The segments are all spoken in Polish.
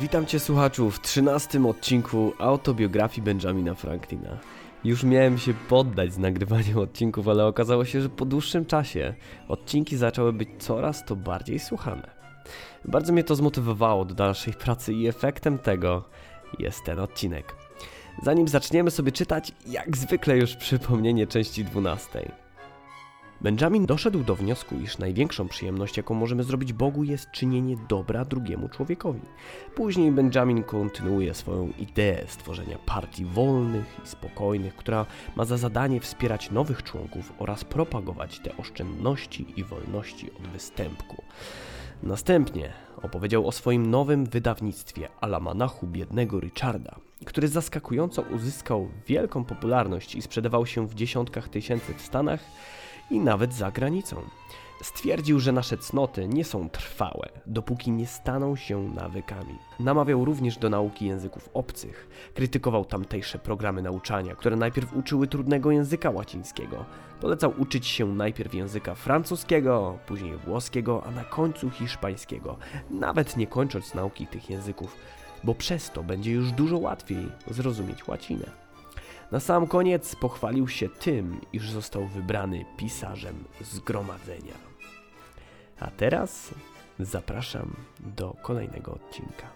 Witam Cię słuchaczu w trzynastym odcinku autobiografii Benjamina Franklina. Już miałem się poddać z nagrywaniem odcinków, ale okazało się, że po dłuższym czasie odcinki zaczęły być coraz to bardziej słuchane. Bardzo mnie to zmotywowało do dalszej pracy i efektem tego jest ten odcinek. Zanim zaczniemy sobie czytać, jak zwykle już przypomnienie części 12. Benjamin doszedł do wniosku, iż największą przyjemność, jaką możemy zrobić Bogu, jest czynienie dobra drugiemu człowiekowi. Później Benjamin kontynuuje swoją ideę stworzenia partii wolnych i spokojnych, która ma za zadanie wspierać nowych członków oraz propagować te oszczędności i wolności od występku. Następnie opowiedział o swoim nowym wydawnictwie Alamanachu biednego Richarda, który zaskakująco uzyskał wielką popularność i sprzedawał się w dziesiątkach tysięcy w Stanach i nawet za granicą. Stwierdził, że nasze cnoty nie są trwałe, dopóki nie staną się nawykami. Namawiał również do nauki języków obcych. Krytykował tamtejsze programy nauczania, które najpierw uczyły trudnego języka łacińskiego. Polecał uczyć się najpierw języka francuskiego, później włoskiego, a na końcu hiszpańskiego, nawet nie kończąc nauki tych języków, bo przez to będzie już dużo łatwiej zrozumieć łacinę. Na sam koniec pochwalił się tym, iż został wybrany pisarzem zgromadzenia. A teraz zapraszam do kolejnego odcinka.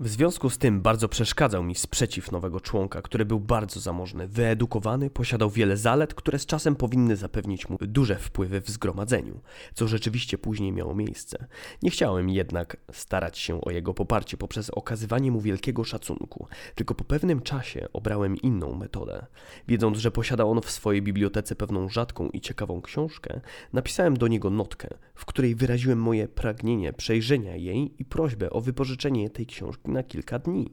W związku z tym bardzo przeszkadzał mi sprzeciw nowego członka, który był bardzo zamożny, wyedukowany, posiadał wiele zalet, które z czasem powinny zapewnić mu duże wpływy w zgromadzeniu, co rzeczywiście później miało miejsce. Nie chciałem jednak starać się o jego poparcie poprzez okazywanie mu wielkiego szacunku, tylko po pewnym czasie obrałem inną metodę. Wiedząc, że posiada on w swojej bibliotece pewną rzadką i ciekawą książkę, napisałem do niego notkę, w której wyraziłem moje pragnienie przejrzenia jej i prośbę o wypożyczenie tej książki na kilka dni.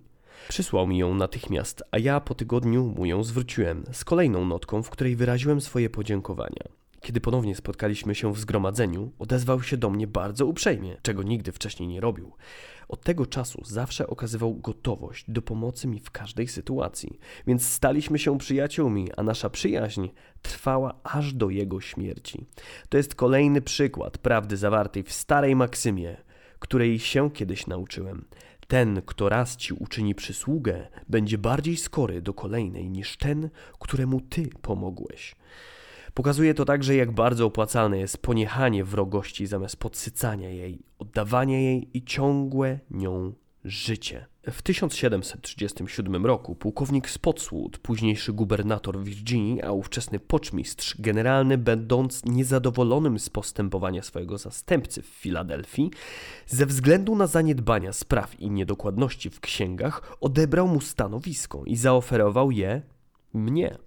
Przysłał mi ją natychmiast, a ja po tygodniu mu ją zwróciłem z kolejną notką, w której wyraziłem swoje podziękowania. Kiedy ponownie spotkaliśmy się w zgromadzeniu, odezwał się do mnie bardzo uprzejmie, czego nigdy wcześniej nie robił. Od tego czasu zawsze okazywał gotowość do pomocy mi w każdej sytuacji, więc staliśmy się przyjaciółmi, a nasza przyjaźń trwała aż do jego śmierci. To jest kolejny przykład prawdy zawartej w starej maksymie, której się kiedyś nauczyłem. Ten, kto raz ci uczyni przysługę, będzie bardziej skory do kolejnej niż ten, któremu ty pomogłeś. Pokazuje to także, jak bardzo opłacalne jest poniechanie wrogości zamiast podsycania jej, oddawanie jej i ciągłe nią życie. W 1737 roku pułkownik Spotswood, późniejszy gubernator Virginii, a ówczesny poczmistrz generalny, będąc niezadowolonym z postępowania swojego zastępcy w Filadelfii, ze względu na zaniedbania spraw i niedokładności w księgach, odebrał mu stanowisko i zaoferował je mnie.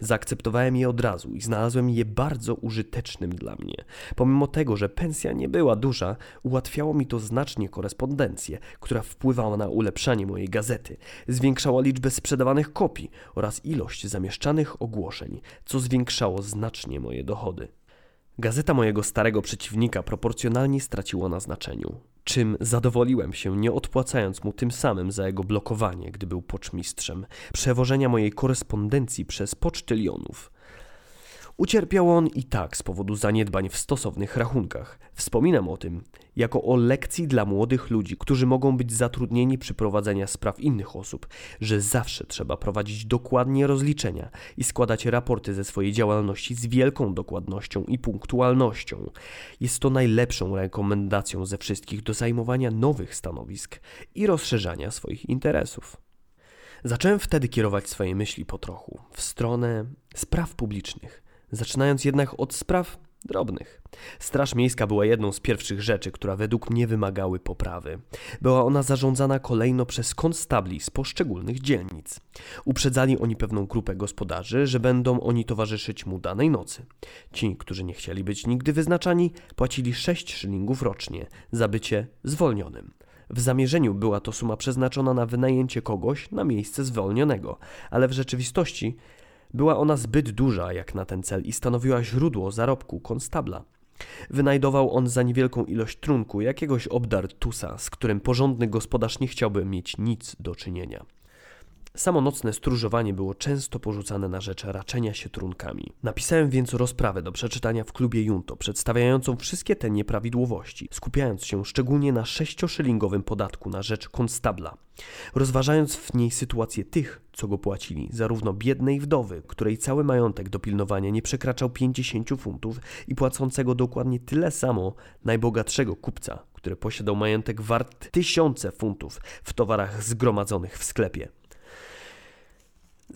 Zaakceptowałem je od razu i znalazłem je bardzo użytecznym dla mnie. Pomimo tego, że pensja nie była duża, ułatwiało mi to znacznie korespondencję, która wpływała na ulepszanie mojej gazety, zwiększała liczbę sprzedawanych kopii oraz ilość zamieszczanych ogłoszeń, co zwiększało znacznie moje dochody. Gazeta mojego starego przeciwnika proporcjonalnie straciła na znaczeniu czym zadowoliłem się, nie odpłacając mu tym samym za jego blokowanie, gdy był poczmistrzem, przewożenia mojej korespondencji przez pocztylionów. Ucierpiał on i tak z powodu zaniedbań w stosownych rachunkach. Wspominam o tym jako o lekcji dla młodych ludzi, którzy mogą być zatrudnieni przy prowadzeniu spraw innych osób, że zawsze trzeba prowadzić dokładnie rozliczenia i składać raporty ze swojej działalności z wielką dokładnością i punktualnością. Jest to najlepszą rekomendacją ze wszystkich do zajmowania nowych stanowisk i rozszerzania swoich interesów. Zacząłem wtedy kierować swoje myśli po trochu w stronę spraw publicznych zaczynając jednak od spraw drobnych. Straż Miejska była jedną z pierwszych rzeczy, która według mnie wymagały poprawy. Była ona zarządzana kolejno przez konstabli z poszczególnych dzielnic. Uprzedzali oni pewną grupę gospodarzy, że będą oni towarzyszyć mu danej nocy. Ci, którzy nie chcieli być nigdy wyznaczani, płacili 6 szylingów rocznie za bycie zwolnionym. W zamierzeniu była to suma przeznaczona na wynajęcie kogoś na miejsce zwolnionego, ale w rzeczywistości była ona zbyt duża jak na ten cel i stanowiła źródło zarobku konstabla. Wynajdował on za niewielką ilość trunku jakiegoś obdartusa, z którym porządny gospodarz nie chciałby mieć nic do czynienia. Samo nocne stróżowanie było często porzucane na rzecz raczenia się trunkami. Napisałem więc rozprawę do przeczytania w klubie Junto, przedstawiającą wszystkie te nieprawidłowości, skupiając się szczególnie na sześcioszylingowym podatku na rzecz konstabla, rozważając w niej sytuację tych, co go płacili, zarówno biednej wdowy, której cały majątek do pilnowania nie przekraczał 50 funtów i płacącego dokładnie tyle samo najbogatszego kupca, który posiadał majątek wart tysiące funtów w towarach zgromadzonych w sklepie.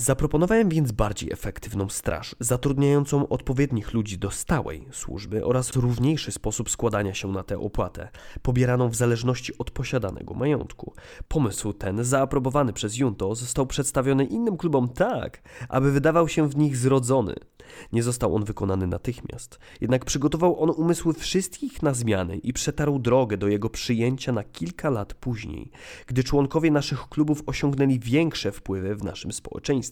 Zaproponowałem więc bardziej efektywną straż, zatrudniającą odpowiednich ludzi do stałej służby oraz równiejszy sposób składania się na tę opłatę, pobieraną w zależności od posiadanego majątku. Pomysł ten, zaaprobowany przez Junto, został przedstawiony innym klubom tak, aby wydawał się w nich zrodzony. Nie został on wykonany natychmiast, jednak przygotował on umysły wszystkich na zmiany i przetarł drogę do jego przyjęcia na kilka lat później, gdy członkowie naszych klubów osiągnęli większe wpływy w naszym społeczeństwie.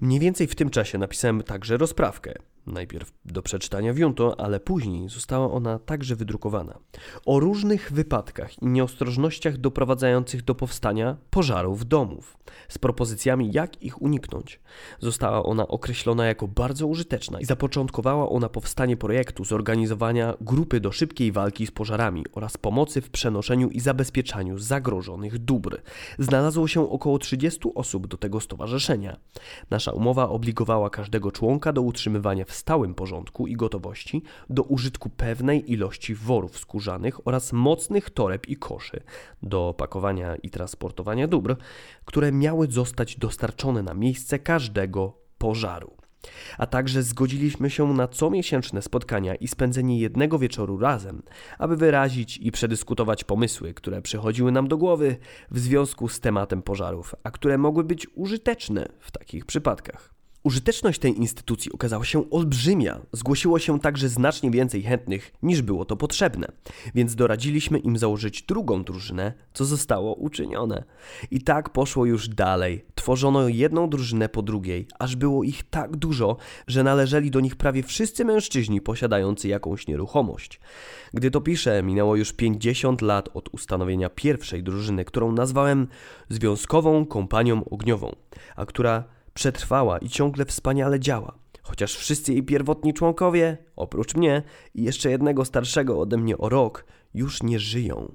Mniej więcej w tym czasie napisałem także rozprawkę, najpierw do przeczytania w Junto, ale później została ona także wydrukowana. O różnych wypadkach i nieostrożnościach doprowadzających do powstania pożarów domów, z propozycjami jak ich uniknąć. Została ona określona jako bardzo użyteczna i zapoczątkowała ona powstanie projektu zorganizowania grupy do szybkiej walki z pożarami oraz pomocy w przenoszeniu i zabezpieczaniu zagrożonych dóbr. Znalazło się około 30 osób do tego stowarzyszenia. Nasza umowa obligowała każdego członka do utrzymywania w stałym porządku i gotowości do użytku pewnej ilości worów skórzanych oraz mocnych toreb i koszy do pakowania i transportowania dóbr, które miały zostać dostarczone na miejsce każdego pożaru. A także zgodziliśmy się na comiesięczne spotkania i spędzenie jednego wieczoru razem, aby wyrazić i przedyskutować pomysły, które przychodziły nam do głowy w związku z tematem pożarów, a które mogły być użyteczne w takich przypadkach. Użyteczność tej instytucji okazała się olbrzymia. Zgłosiło się także znacznie więcej chętnych niż było to potrzebne, więc doradziliśmy im założyć drugą drużynę, co zostało uczynione. I tak poszło już dalej. Tworzono jedną drużynę po drugiej, aż było ich tak dużo, że należeli do nich prawie wszyscy mężczyźni posiadający jakąś nieruchomość. Gdy to piszę, minęło już 50 lat od ustanowienia pierwszej drużyny, którą nazwałem Związkową Kompanią Ogniową, a która przetrwała i ciągle wspaniale działa. Chociaż wszyscy jej pierwotni członkowie, oprócz mnie i jeszcze jednego starszego ode mnie o rok, już nie żyją.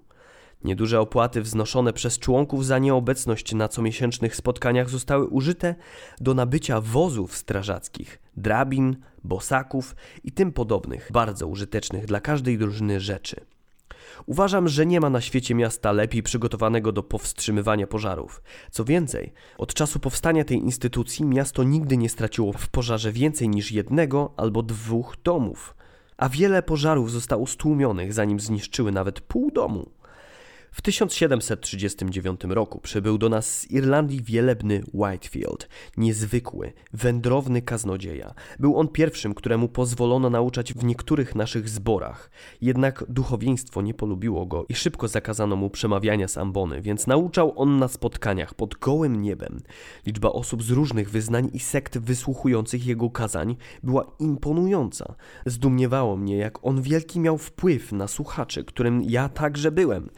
Nieduże opłaty wznoszone przez członków za nieobecność na comiesięcznych spotkaniach zostały użyte do nabycia wozów strażackich, drabin, bosaków i tym podobnych, bardzo użytecznych dla każdej drużyny rzeczy. Uważam, że nie ma na świecie miasta lepiej przygotowanego do powstrzymywania pożarów. Co więcej, od czasu powstania tej instytucji miasto nigdy nie straciło w pożarze więcej niż jednego albo dwóch domów, a wiele pożarów zostało stłumionych, zanim zniszczyły nawet pół domu. W 1739 roku przybył do nas z Irlandii wielebny Whitefield, niezwykły, wędrowny kaznodzieja. Był on pierwszym, któremu pozwolono nauczać w niektórych naszych zborach. Jednak duchowieństwo nie polubiło go i szybko zakazano mu przemawiania z ambony, więc nauczał on na spotkaniach pod gołym niebem. Liczba osób z różnych wyznań i sekt wysłuchujących jego kazań była imponująca. Zdumiewało mnie, jak on wielki miał wpływ na słuchaczy, którym ja także byłem.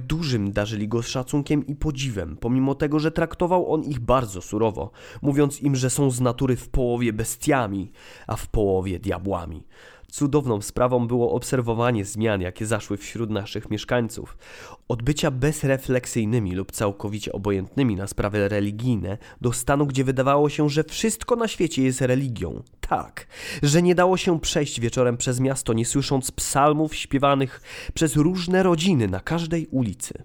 Dużym darzyli go szacunkiem i podziwem, pomimo tego, że traktował on ich bardzo surowo, mówiąc im, że są z natury w połowie bestiami, a w połowie diabłami. Cudowną sprawą było obserwowanie zmian, jakie zaszły wśród naszych mieszkańców. Od bycia bezrefleksyjnymi lub całkowicie obojętnymi na sprawy religijne, do stanu, gdzie wydawało się, że wszystko na świecie jest religią. Tak, że nie dało się przejść wieczorem przez miasto, nie słysząc psalmów śpiewanych przez różne rodziny na każdej ulicy.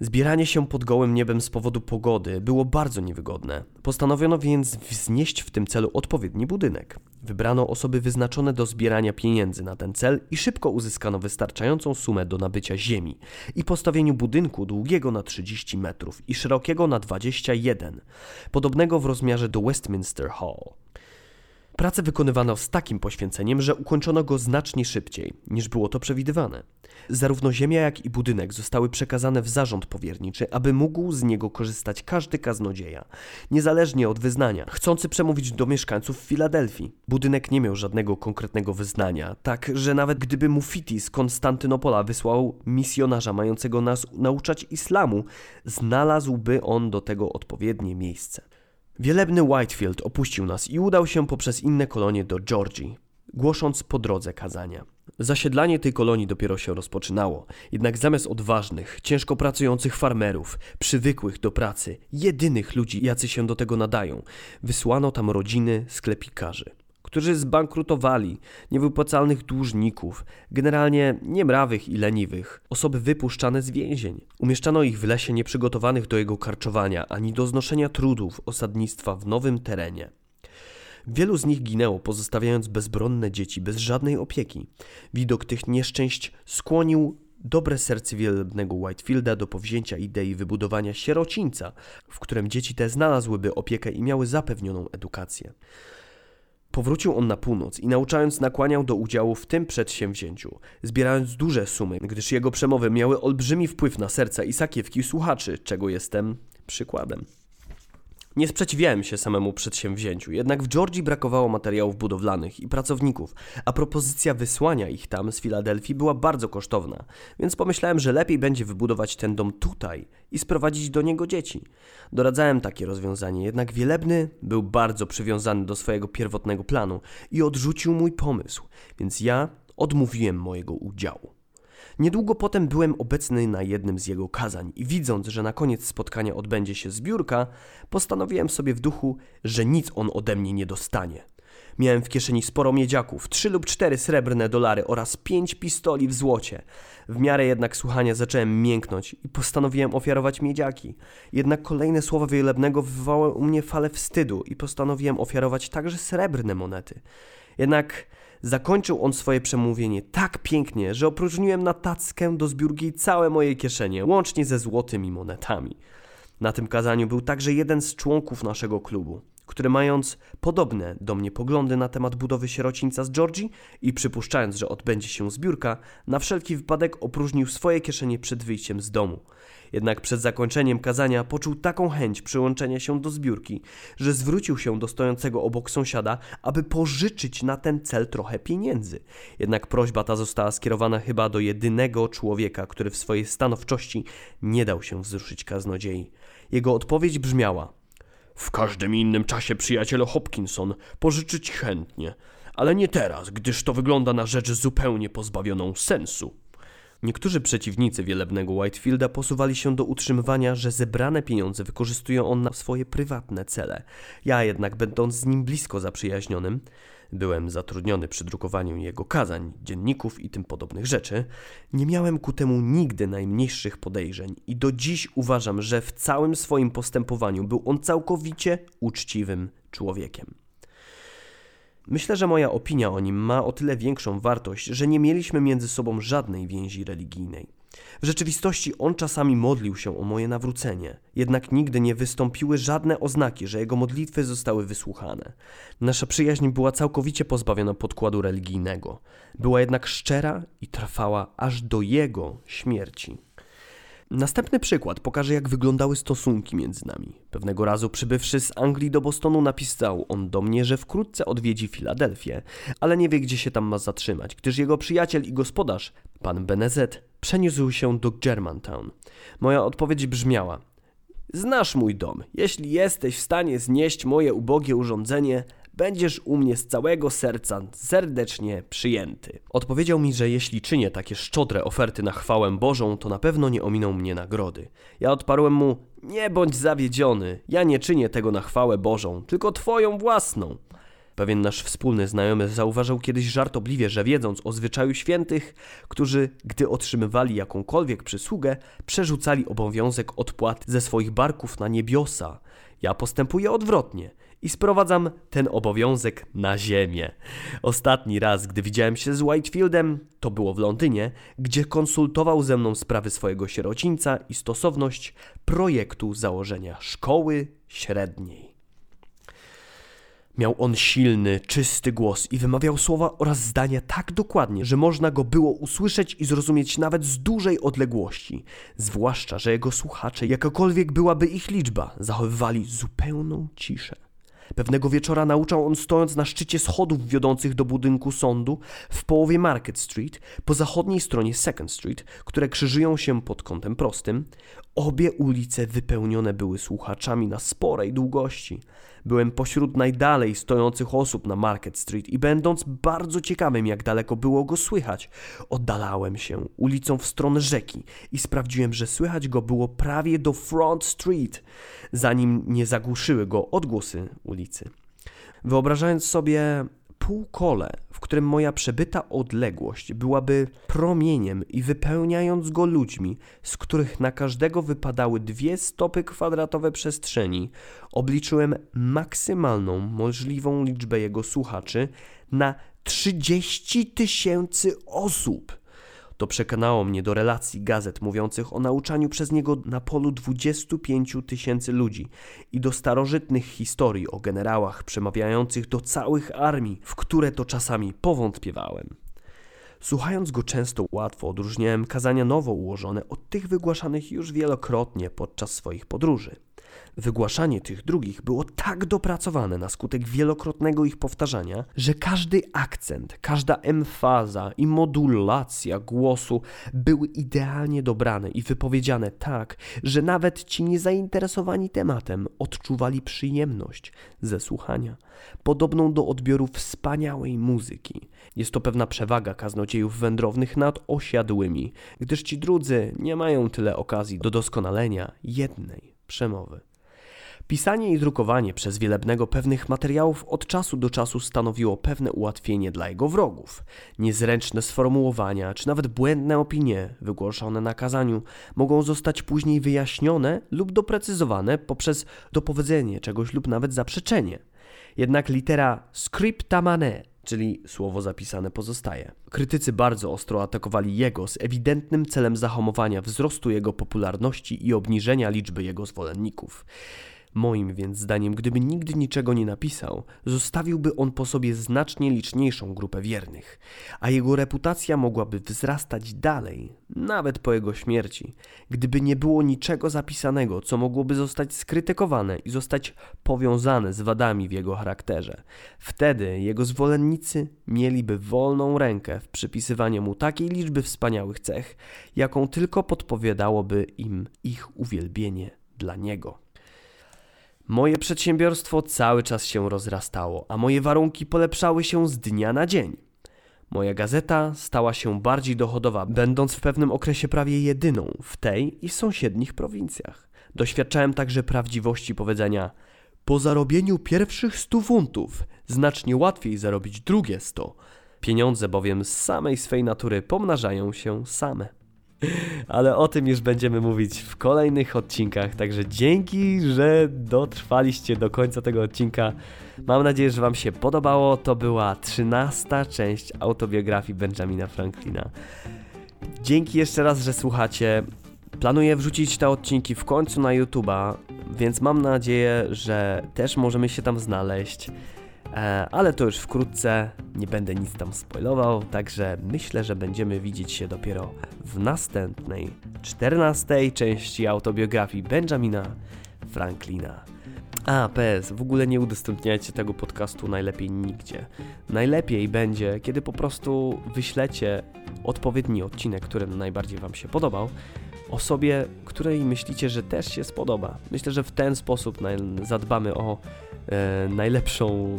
Zbieranie się pod gołym niebem z powodu pogody było bardzo niewygodne. Postanowiono więc wznieść w tym celu odpowiedni budynek. Wybrano osoby wyznaczone do zbierania pieniędzy na ten cel i szybko uzyskano wystarczającą sumę do nabycia ziemi i postawieniu budynku długiego na 30 metrów i szerokiego na 21, podobnego w rozmiarze do Westminster Hall. Pracę wykonywano z takim poświęceniem, że ukończono go znacznie szybciej, niż było to przewidywane. Zarówno ziemia, jak i budynek zostały przekazane w zarząd powierniczy, aby mógł z niego korzystać każdy kaznodzieja, niezależnie od wyznania, chcący przemówić do mieszkańców Filadelfii. Budynek nie miał żadnego konkretnego wyznania, tak że nawet gdyby Mufiti z Konstantynopola wysłał misjonarza mającego nas nauczać islamu, znalazłby on do tego odpowiednie miejsce. Wielebny Whitefield opuścił nas i udał się poprzez inne kolonie do Georgii, głosząc po drodze kazania. Zasiedlanie tej kolonii dopiero się rozpoczynało, jednak zamiast odważnych, ciężko pracujących farmerów, przywykłych do pracy, jedynych ludzi, jacy się do tego nadają, wysłano tam rodziny sklepikarzy którzy zbankrutowali, niewypłacalnych dłużników, generalnie niemrawych i leniwych, osoby wypuszczane z więzień. Umieszczano ich w lesie nieprzygotowanych do jego karczowania ani do znoszenia trudów osadnictwa w nowym terenie. Wielu z nich ginęło, pozostawiając bezbronne dzieci bez żadnej opieki. Widok tych nieszczęść skłonił dobre serce wielebnego Whitefielda do powzięcia idei wybudowania sierocińca, w którym dzieci te znalazłyby opiekę i miały zapewnioną edukację. Powrócił on na północ i nauczając nakłaniał do udziału w tym przedsięwzięciu, zbierając duże sumy, gdyż jego przemowy miały olbrzymi wpływ na serca i sakiewki słuchaczy, czego jestem przykładem. Nie sprzeciwiałem się samemu przedsięwzięciu, jednak w Georgii brakowało materiałów budowlanych i pracowników, a propozycja wysłania ich tam z Filadelfii była bardzo kosztowna, więc pomyślałem, że lepiej będzie wybudować ten dom tutaj i sprowadzić do niego dzieci. Doradzałem takie rozwiązanie, jednak Wielebny był bardzo przywiązany do swojego pierwotnego planu i odrzucił mój pomysł, więc ja odmówiłem mojego udziału. Niedługo potem byłem obecny na jednym z jego kazań i widząc, że na koniec spotkania odbędzie się zbiórka, postanowiłem sobie w duchu, że nic on ode mnie nie dostanie. Miałem w kieszeni sporo miedziaków, trzy lub cztery srebrne dolary oraz pięć pistoli w złocie. W miarę jednak słuchania zacząłem mięknąć i postanowiłem ofiarować miedziaki. Jednak kolejne słowa Wielebnego wywołały u mnie falę wstydu i postanowiłem ofiarować także srebrne monety. Jednak Zakończył on swoje przemówienie tak pięknie, że opróżniłem na tackę do zbiórki całe moje kieszenie, łącznie ze złotymi monetami. Na tym kazaniu był także jeden z członków naszego klubu, który mając podobne do mnie poglądy na temat budowy sierocińca z Georgii i przypuszczając, że odbędzie się zbiórka, na wszelki wypadek opróżnił swoje kieszenie przed wyjściem z domu. Jednak przed zakończeniem kazania poczuł taką chęć przyłączenia się do zbiórki, że zwrócił się do stojącego obok sąsiada, aby pożyczyć na ten cel trochę pieniędzy. Jednak prośba ta została skierowana chyba do jedynego człowieka, który w swojej stanowczości nie dał się wzruszyć kaznodziei. Jego odpowiedź brzmiała: W każdym innym czasie, przyjacielu Hopkinson, pożyczyć chętnie, ale nie teraz, gdyż to wygląda na rzecz zupełnie pozbawioną sensu. Niektórzy przeciwnicy wielebnego Whitefielda posuwali się do utrzymywania, że zebrane pieniądze wykorzystuje on na swoje prywatne cele. Ja jednak, będąc z nim blisko zaprzyjaźnionym, byłem zatrudniony przy drukowaniu jego kazań, dzienników i tym podobnych rzeczy, nie miałem ku temu nigdy najmniejszych podejrzeń i do dziś uważam, że w całym swoim postępowaniu był on całkowicie uczciwym człowiekiem. Myślę, że moja opinia o nim ma o tyle większą wartość, że nie mieliśmy między sobą żadnej więzi religijnej. W rzeczywistości on czasami modlił się o moje nawrócenie, jednak nigdy nie wystąpiły żadne oznaki, że jego modlitwy zostały wysłuchane. Nasza przyjaźń była całkowicie pozbawiona podkładu religijnego, była jednak szczera i trwała aż do jego śmierci. Następny przykład pokaże, jak wyglądały stosunki między nami. Pewnego razu przybywszy z Anglii do Bostonu, napisał on do mnie, że wkrótce odwiedzi Filadelfię, ale nie wie, gdzie się tam ma zatrzymać, gdyż jego przyjaciel i gospodarz, pan Benezet, przeniósł się do Germantown. Moja odpowiedź brzmiała: Znasz mój dom. Jeśli jesteś w stanie znieść moje ubogie urządzenie, będziesz u mnie z całego serca serdecznie przyjęty. Odpowiedział mi, że jeśli czynię takie szczodre oferty na chwałę Bożą, to na pewno nie ominą mnie nagrody. Ja odparłem mu: Nie bądź zawiedziony, ja nie czynię tego na chwałę Bożą, tylko twoją własną. Pewien nasz wspólny znajomy zauważył kiedyś żartobliwie, że wiedząc o zwyczaju świętych, którzy, gdy otrzymywali jakąkolwiek przysługę, przerzucali obowiązek odpłat ze swoich barków na niebiosa. Ja postępuję odwrotnie i sprowadzam ten obowiązek na ziemię. Ostatni raz, gdy widziałem się z Whitefieldem, to było w Londynie, gdzie konsultował ze mną sprawy swojego sierocińca i stosowność projektu założenia szkoły średniej. Miał on silny, czysty głos i wymawiał słowa oraz zdania tak dokładnie, że można go było usłyszeć i zrozumieć nawet z dużej odległości. Zwłaszcza, że jego słuchacze, jakakolwiek byłaby ich liczba, zachowywali zupełną ciszę. Pewnego wieczora nauczał on stojąc na szczycie schodów wiodących do budynku sądu w połowie Market Street, po zachodniej stronie Second Street, które krzyżują się pod kątem prostym. Obie ulice wypełnione były słuchaczami na sporej długości. Byłem pośród najdalej stojących osób na Market Street i będąc bardzo ciekawym, jak daleko było go słychać, oddalałem się ulicą w stronę rzeki i sprawdziłem, że słychać go było prawie do Front Street, zanim nie zagłuszyły go odgłosy ulicy. Wyobrażając sobie półkole, w którym moja przebyta odległość byłaby promieniem i wypełniając go ludźmi, z których na każdego wypadały dwie stopy kwadratowe przestrzeni, obliczyłem maksymalną możliwą liczbę jego słuchaczy na 30 tysięcy osób. To przekonało mnie do relacji gazet mówiących o nauczaniu przez niego na polu 25 tysięcy ludzi i do starożytnych historii o generałach przemawiających do całych armii, w które to czasami powątpiewałem. Słuchając go często łatwo odróżniałem kazania nowo ułożone od tych wygłaszanych już wielokrotnie podczas swoich podróży. Wygłaszanie tych drugich było tak dopracowane na skutek wielokrotnego ich powtarzania, że każdy akcent, każda emfaza i modulacja głosu były idealnie dobrane i wypowiedziane tak, że nawet ci niezainteresowani tematem odczuwali przyjemność ze słuchania, podobną do odbioru wspaniałej muzyki. Jest to pewna przewaga kaznodziejów wędrownych nad osiadłymi, gdyż ci drudzy nie mają tyle okazji do doskonalenia jednej przemowy. Pisanie i drukowanie przez Wielebnego pewnych materiałów od czasu do czasu stanowiło pewne ułatwienie dla jego wrogów. Niezręczne sformułowania, czy nawet błędne opinie wygłoszone na kazaniu mogą zostać później wyjaśnione lub doprecyzowane poprzez dopowiedzenie czegoś lub nawet zaprzeczenie. Jednak litera scriptamane czyli słowo zapisane pozostaje. Krytycy bardzo ostro atakowali jego z ewidentnym celem zahamowania wzrostu jego popularności i obniżenia liczby jego zwolenników. Moim więc zdaniem, gdyby nigdy niczego nie napisał, zostawiłby on po sobie znacznie liczniejszą grupę wiernych, a jego reputacja mogłaby wzrastać dalej, nawet po jego śmierci, gdyby nie było niczego zapisanego, co mogłoby zostać skrytykowane i zostać powiązane z wadami w jego charakterze. Wtedy jego zwolennicy mieliby wolną rękę w przypisywaniu mu takiej liczby wspaniałych cech, jaką tylko podpowiadałoby im ich uwielbienie dla niego. Moje przedsiębiorstwo cały czas się rozrastało, a moje warunki polepszały się z dnia na dzień. Moja gazeta stała się bardziej dochodowa, będąc w pewnym okresie prawie jedyną w tej i sąsiednich prowincjach. Doświadczałem także prawdziwości powiedzenia: Po zarobieniu pierwszych stu funtów znacznie łatwiej zarobić drugie sto. Pieniądze bowiem z samej swej natury pomnażają się same. Ale o tym już będziemy mówić w kolejnych odcinkach. Także dzięki, że dotrwaliście do końca tego odcinka. Mam nadzieję, że Wam się podobało. To była trzynasta część autobiografii Benjamina Franklina. Dzięki jeszcze raz, że słuchacie. Planuję wrzucić te odcinki w końcu na YouTube'a, więc mam nadzieję, że też możemy się tam znaleźć. E, ale to już wkrótce, nie będę nic tam spoilował, także myślę, że będziemy widzieć się dopiero w następnej, czternastej części autobiografii Benjamina Franklina. A, PS, w ogóle nie udostępniajcie tego podcastu najlepiej nigdzie. Najlepiej będzie, kiedy po prostu wyślecie odpowiedni odcinek, który najbardziej Wam się podobał, osobie, której myślicie, że też się spodoba. Myślę, że w ten sposób zadbamy o e, najlepszą,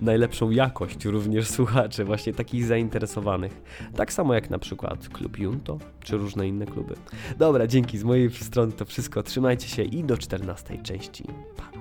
najlepszą jakość również słuchaczy, właśnie takich zainteresowanych. Tak samo jak na przykład klub Junto, czy różne inne kluby. Dobra, dzięki z mojej strony to wszystko. Trzymajcie się i do 14 części. Pa.